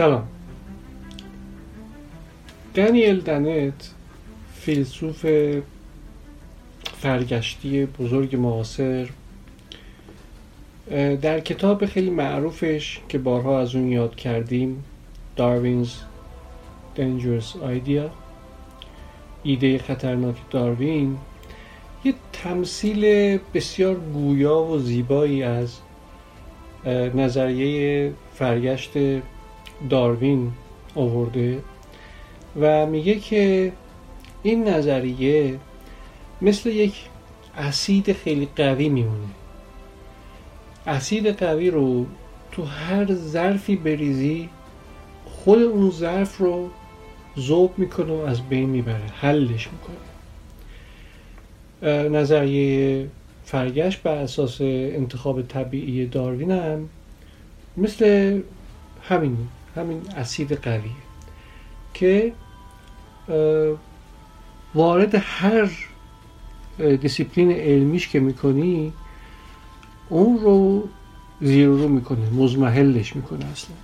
سلام. دنیل دنت فیلسوف فرگشتی بزرگ معاصر در کتاب خیلی معروفش که بارها از اون یاد کردیم داروینز Dangerous Idea ایده خطرناک داروین یه تمثیل بسیار گویا و زیبایی از نظریه فرگشت داروین آورده و میگه که این نظریه مثل یک اسید خیلی قوی میمونه. اسید قوی رو تو هر ظرفی بریزی خود اون ظرف رو ذوب می‌کنه و از بین می‌بره حلش می‌کنه. نظریه فرگشت بر اساس انتخاب طبیعی داروین هم مثل همین همین اسید قویه که وارد هر دیسیپلین علمیش که می‌کنی اون رو زیر رو می‌کنه مزمحلش می‌کنه اصلا.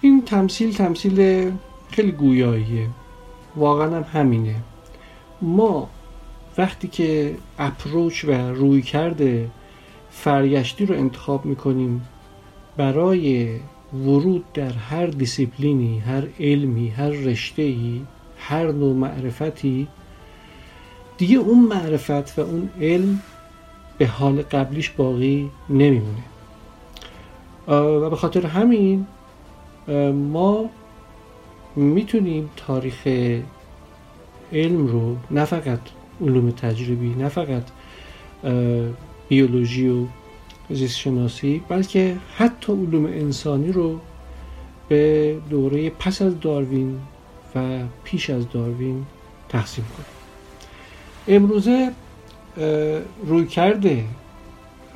این تمثیل تمثیل خیلی گویاییه. واقعا هم همینه. ما وقتی که اپروچ و روی کرده فرگشتی رو انتخاب می‌کنیم برای ورود در هر دیسیپلینی هر علمی هر رشتهی هر نوع معرفتی دیگه اون معرفت و اون علم به حال قبلیش باقی نمیمونه. و به خاطر همین ما می‌تونیم تاریخ علم رو نه فقط علوم تجربی نه فقط بیولوژی و زیست شناسی بلکه حتی علوم انسانی رو به دوره پس از داروین و پیش از داروین تقسیم کنیم. امروزه روی کرده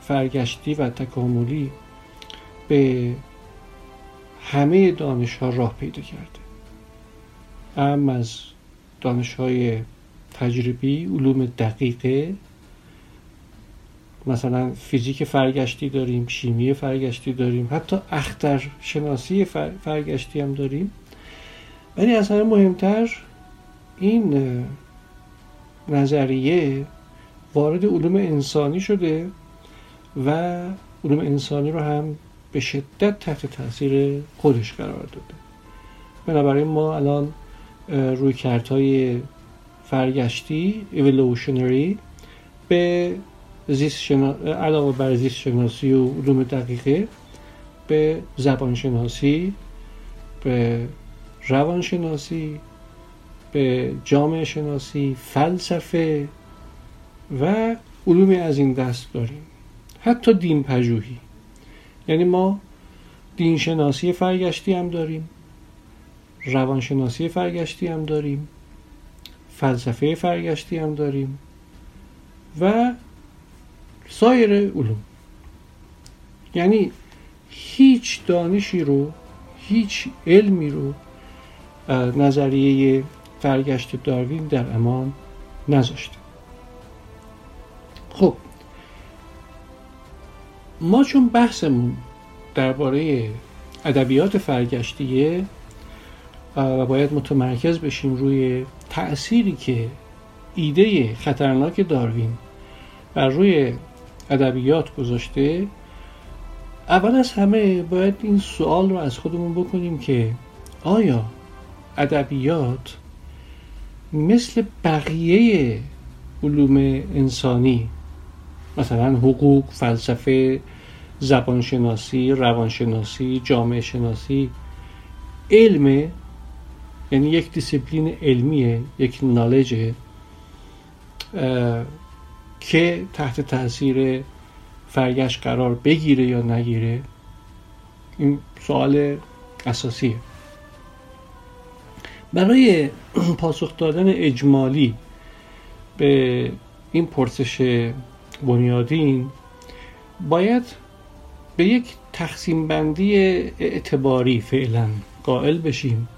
فرگشتی و تکاملی به همه دانش ها راه پیدا کرده. ام از دانش های تجربی علوم دقیقه مثلا فیزیک فرگشتی داریم شیمی فرگشتی داریم حتی اختر شناسی فرگشتی هم داریم. ولی از همه مهمتر این نظریه وارد علوم انسانی شده و علوم انسانی رو هم به شدت تحت تاثیر خودش قرار داده. بنابراین ما الان روی کرتهای فرگشتی evolutionary به زیست شنا... علاوه بر زیست شناسی و علوم دقیقه به زبان شناسی به روان شناسی به جامعه شناسی فلسفه و علومی از این دست داریم. حتی دین پژوهی. یعنی ما دین شناسی فرگشتی هم داریم روانشناسی فرگشتی هم داریم فلسفه فرگشتی هم داریم و سایر علوم. یعنی هیچ دانشی رو هیچ علمی رو نظریه فرگشت داروین در امان نذاشته. خب ما چون بحثمون درباره ادبیات فرگشتیه و باید متمرکز بشیم روی تأثیری که ایده خطرناک داروین بر روی ادبیات گذاشته. اول از همه باید این سوال رو از خودمون بکنیم که آیا ادبیات مثل بقیه علوم انسانی مثلا حقوق، فلسفه، زبانشناسی، روانشناسی، جامعه شناسی علم یعنی یک دیسیپلین علمیه یک نالجه که تحت تاثیر فرگشت قرار بگیره یا نگیره این سوال اساسیه. برای پاسخ دادن اجمالی به این پرسش بنیادین باید به یک تقسیم بندی اعتباری فعلا قائل بشیم.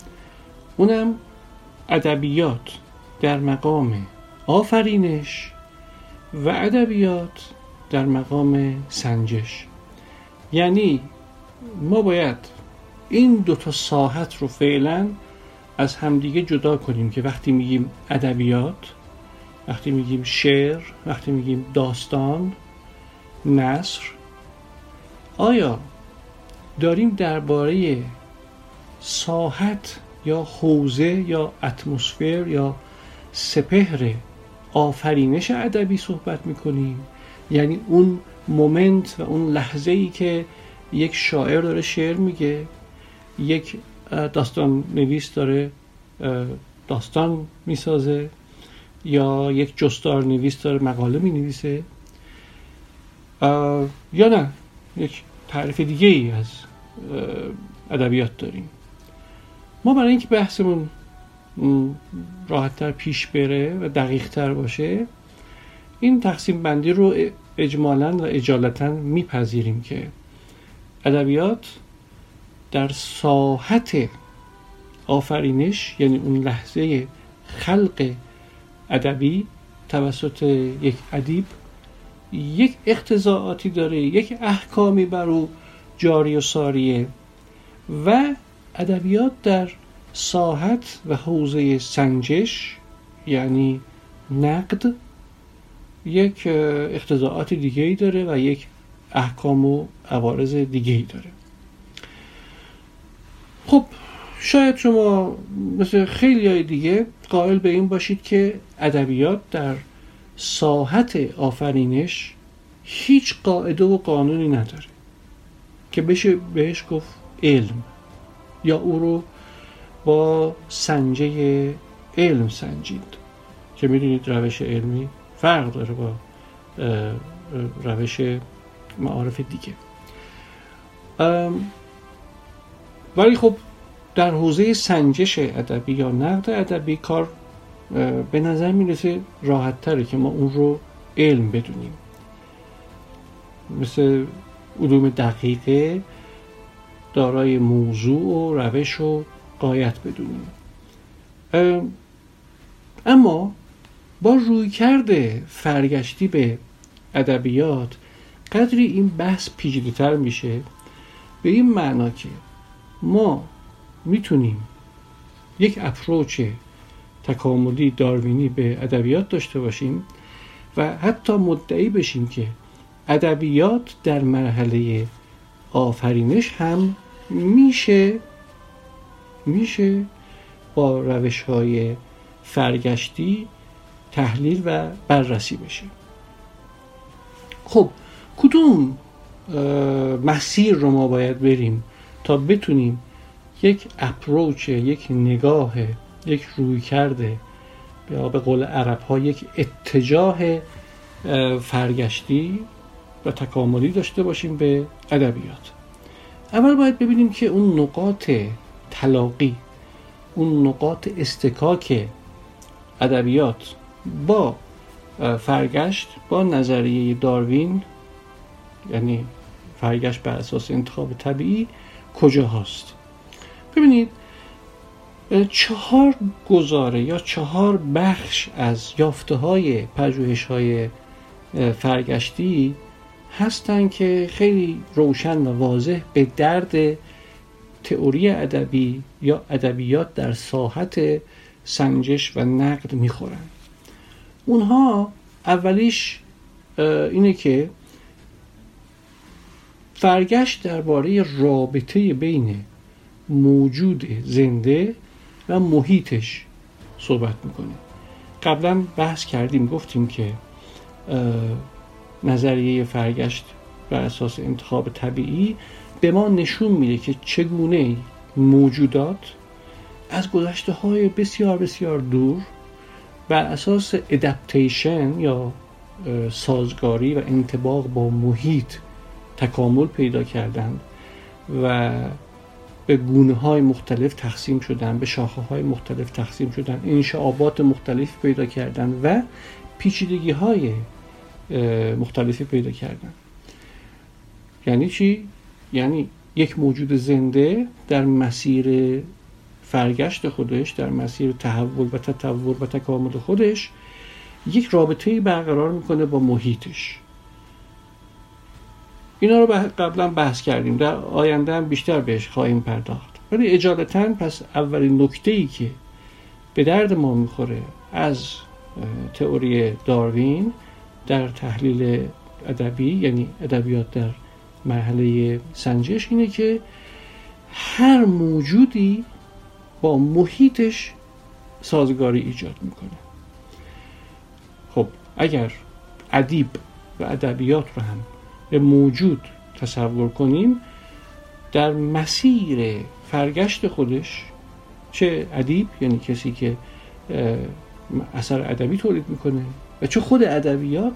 اونم ادبیات در مقام آفرینش و ادبیات در مقام سنجش. یعنی ما باید این دوتا ساحت رو فعلا از همدیگه جدا کنیم که وقتی میگیم ادبیات وقتی میگیم شعر وقتی میگیم داستان نصر آیا داریم درباره ساحت یا حوزه یا اتمسفر یا سپهر آفرینش ادبی صحبت می‌کنیم. یعنی اون مومنت و اون لحظه ای که یک شاعر داره شعر میگه یک داستان نویس داره داستان می‌سازه یا یک جستار نویس داره مقاله می نویسه یا نه یک تعریف دیگه ای از ادبیات داریم. ما برای اینکه بحثمون راحتتر پیش بره و دقیقتر باشه. این تقسیم بندی رو اجمالا و اجالتا میپذیریم که ادبیات در ساحت آفرینش یعنی اون لحظه خلق ادبی توسط یک ادیب یک اقتضاعاتی داره یک احکامی بر او جاری و ساریه و ادبیات در ساحت و حوزه سنجش یعنی نقد یک اقتضاعات دیگه ای داره و یک احکام و عوارض دیگه ای داره. خب شاید شما مثل خیلی های دیگه قائل به این باشید که ادبیات در ساحت آفرینش هیچ قاعده و قانونی نداره که بشه بهش گفت علم یا او رو با سنجه علم سنجید. که می‌دونید روش علمی؟ فرق داره با روش معارف دیگه. ولی خب در حوزه سنجش ادبی یا نقد ادبی کار به نظر می‌رسه راحت تره که ما اون رو علم بدونیم. مثل علوم دقیقه دارای موضوع و روش و قایت بدونیم. اما با روی کرده فرگشتی به ادبیات قدری این بحث پیچیده‌تر میشه به این معنا که ما می‌تونیم یک اپروچ تکاملی داروینی به ادبیات داشته باشیم و حتی مدعی بشیم که ادبیات در مرحله آفرینش هم میشه میشه با روش های فرگشتی تحلیل و بررسی بشه. خب کدوم مسیر رو ما باید بریم تا بتونیم یک اپروچ یک نگاه یک روی کرده یا به قول عرب ها یک اتجاه فرگشتی و تکاملی داشته باشیم به ادبیات. اول باید ببینیم که اون نقاط تلاقی اون نقاط استکاک ادبیات با فرگشت با نظریه داروین یعنی فرگشت بر اساس انتخاب طبیعی کجا هست ببینید چهار گزاره یا چهار بخش از یافته های پژوهش های فرگشتی هستند که خیلی روشن و واضح به درد تئوری ادبی یا ادبیات در ساحت سنجش و نقد می‌خورن. اونها اولیش اینه که فرگشت درباره رابطه بین موجود زنده و محیطش صحبت می‌کنه. قبلا بحث کردیم گفتیم که نظریه فرگشت بر اساس انتخاب طبیعی به ما نشون میده که چگونه موجودات از گذشته های بسیار بسیار دور بر اساس ادپتیشن یا سازگاری و انتباق با محیط تکامل پیدا کردند و به گونه های مختلف تقسیم شدن به شاخه های مختلف تقسیم شدن انشعابات مختلف پیدا کردن و پیچیدگی های مختلفی پیدا کردن یعنی چی؟ یعنی یک موجود زنده در مسیر فرگشت خودش در مسیر تحول و تطور و تکامل خودش یک رابطه برقرار می‌کنه با محیطش. اینا رو قبلا بحث کردیم. در آینده هم بیشتر بهش خواهیم پرداخت. ولی اجالتا پس اولین نکته ای که به درد ما می‌خوره از تئوری داروین در تحلیل ادبی یعنی ادبیات در مرحله سنجش اینه که هر موجودی با محیطش سازگاری ایجاد می‌کنه. خب اگر ادیب و ادبیات رو هم به موجود تصور کنیم در مسیر فرگشت خودش چه ادیب یعنی کسی که اثر ادبی تولید می‌کنه و چه خود ادبیات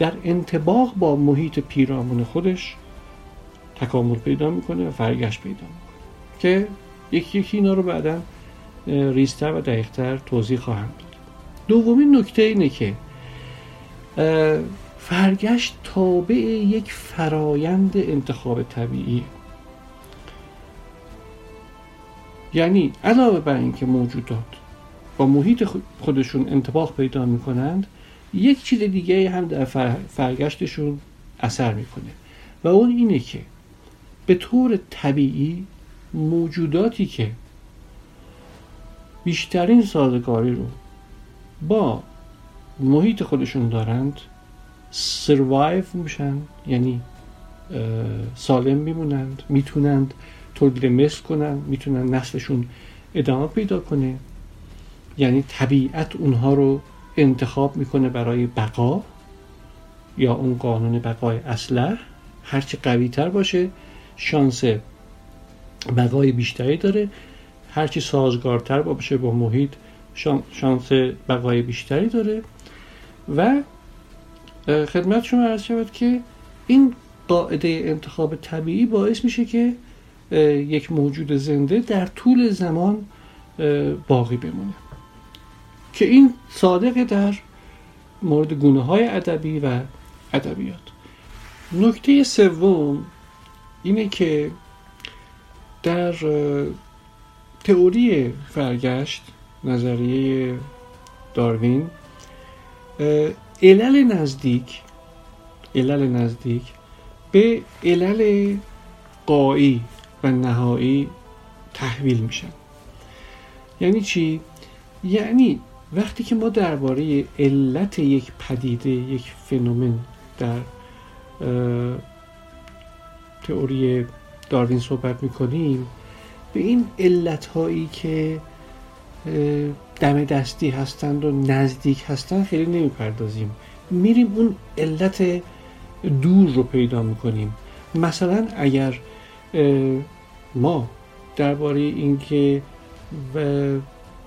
در انتباق با محیط پیرامون خودش تکامل پیدا می‌کنه و فرگشت پیدا می‌کنه که یکی یکی اینا رو بعدا ریزتر و دقیقتر توضیح خواهم داد. دومین نکته اینه که فرگشت تابع یک فرایند انتخاب طبیعی. یعنی علاوه بر اینکه موجودات با محیط خودشون انتباق پیدا می‌کنند یک چیز دیگه هم در فرگشتشون اثر می‌کنه. و اون اینه که به طور طبیعی موجوداتی که بیشترین سازگاری رو با محیط خودشون دارند سروایو میشن یعنی سالم میمونند می‌تونند تولید مثل کنن می‌تونن نسلشون ادامه پیدا کنه. یعنی طبیعت اونها رو انتخاب می‌کنه برای بقا یا اون قانون بقای اسلح هرچی قوی تر باشه شانس بقای بیشتری داره. هرچی سازگارتر باشه با محیط شانس بقای بیشتری داره. و خدمت شما عرض شود که این قاعده انتخاب طبیعی باعث میشه که یک موجود زنده در طول زمان باقی بمونه. که این صادق در مورد گونه های ادبی و ادبیات نکته سوم اینه که در تئوری فرگشت نظریه داروین علل نزدیک علل نزدیک به علل قایی و نهایی تحویل میشن یعنی چی؟ یعنی وقتی که ما درباره علت یک پدیده یک فنومن در تئوری داروین صحبت می‌کنیم به این علت هایی که دم دستی هستند و نزدیک هستند خیلی نمی‌پردازیم. میریم اون علت دور رو پیدا می‌کنیم. مثلا اگر ما درباره اینکه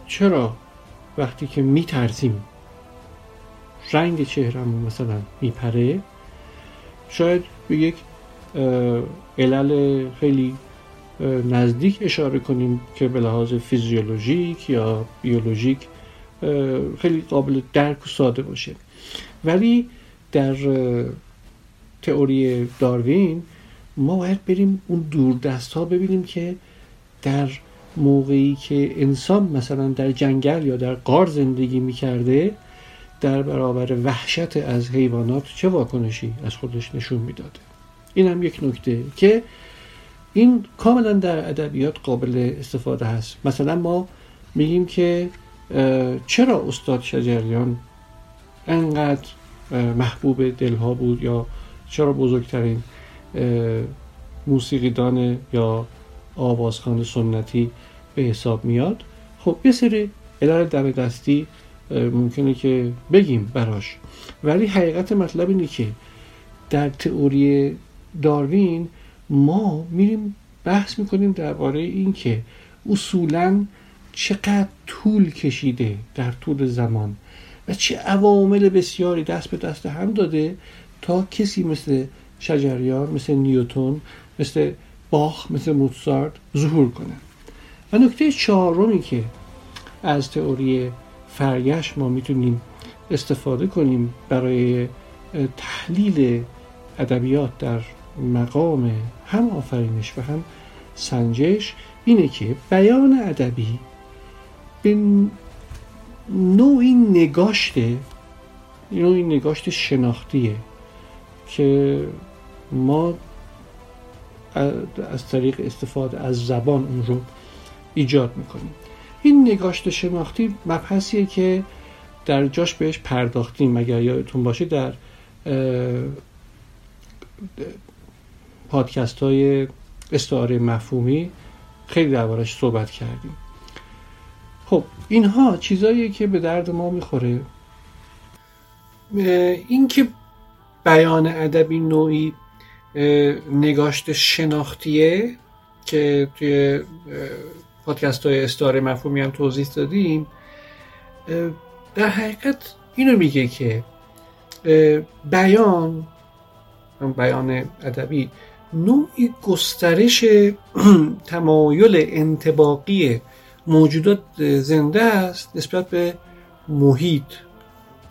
چرا وقتی که میترسیم. رنگ چهرمون مثلا میپره. شاید به یک علل خیلی نزدیک اشاره کنیم که به لحاظ فیزیولوژیک یا بیولوژیک خیلی قابل درک و ساده باشه. ولی در تئوری داروین ما باید بریم اون دور دست ها ببینیم که در موقعی که انسان مثلا در جنگل یا در قار زندگی می‌کرده در برابر وحشت از حیوانات چه واکنشی از خودش نشون می‌داده؟ این هم یک نکته که این کاملا در ادبیات قابل استفاده هست. مثلا ما میگیم که چرا استاد شجریان انقدر محبوب دلها بود یا چرا بزرگترین موسیقیدان یا آوازخان سنتی به حساب میاد. خب یه سری علل دم دستی ممکنه که بگیم براش. ولی حقیقت مطلب اینه که در تئوری داروین ما میریم بحث می‌کنیم درباره این که اصولا چقدر طول کشیده در طول زمان و چه عوامل بسیاری دست به دست هم داده تا کسی مثل شجریان مثل نیوتون مثل باخ مثل موتسارت ظهور کنه. و نکته چهارمی که از تئوری فرگشت ما می‌تونیم استفاده کنیم برای تحلیل ادبیات در مقام هم آفرینش و هم سنجش اینه که بیان ادبی به نوعی نگاشته نوعی نگاشت شناختیه که ما از طریق استفاده از زبان اون رو ایجاد می‌کنیم. این نگاشت شناختی مبحثیه که در جاش بهش پرداختیم. اگر یادتون باشه در پادکست های استعاره مفهومی خیلی دربارش صحبت کردیم. خب اینها چیزاییه که به درد ما می‌خوره. اینکه بیان ادبی نوعی نگاشت شناختیه که توی پادکست های استعاره مفهومی هم توضیح دادیم. در حقیقت اینو میگه که بیان بیان ادبی نوعی گسترش تمایل انتباقی موجودات زنده است نسبت به محیط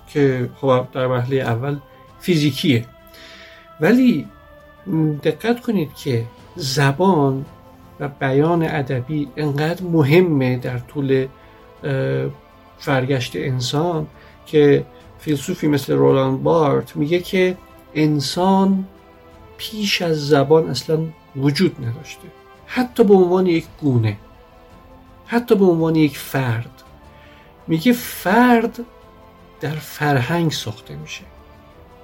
که خب در مرحله اول فیزیکیه. ولی دقت کنید که زبان و بیان ادبی انقدر مهمه در طول فرگشت انسان که فیلسوفی مثل رولان بارت میگه که انسان پیش از زبان اصلا وجود نداشته. حتی به عنوان یک گونه حتی به عنوان یک فرد. میگه فرد در فرهنگ ساخته میشه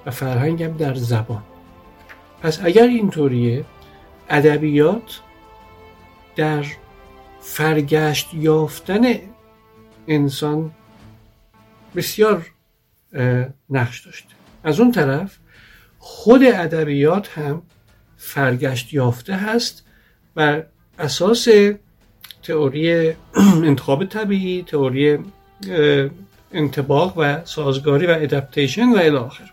و فرهنگ هم در زبان. پس اگر اینطوریه ادبیات در فرگشت یافتن انسان بسیار نقش داشته. از اون طرف خود ادبیات هم فرگشت یافته هست بر اساس تئوری انتخاب طبیعی تئوری انتباق و سازگاری و ادپتیشن و الاخر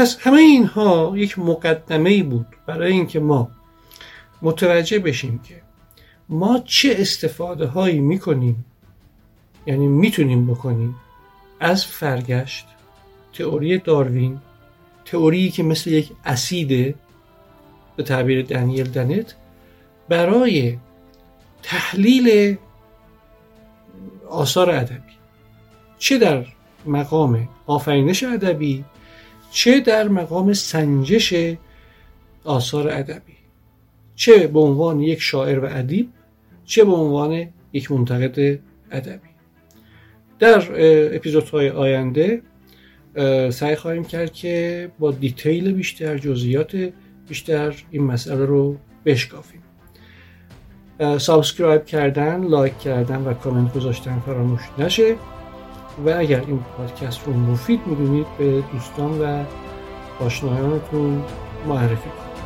پس همه اینها یک مقدمه ای بود برای اینکه ما متوجه بشیم که ما چه استفاده هایی می‌کنیم یعنی می‌تونیم بکنیم از فرگشت تئوری داروین تئوری که مثل یک اسیده به تعبیر دنیل دنت برای تحلیل آثار ادبی. چه در مقام آفرینش ادبی چه در مقام سنجش آثار ادبی؟ چه به عنوان یک شاعر و ادیب چه به عنوان یک منتقد ادبی؟ در اپیزودهای آینده سعی خواهیم کرد که با detail بیشتر جزئیات بیشتر این مسئله رو بشکافیم. subscribe کردن like کردن و کامنت گذاشتن فراموش نشه. و اگر این پادکست رو مفید می‌دونید به دوستان و آشنایانتون معرفی کنید.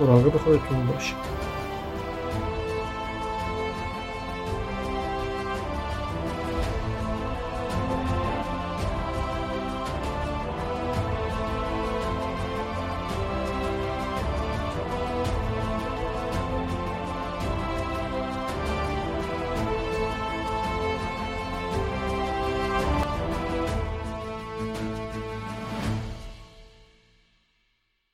مراقب خودتون باشید.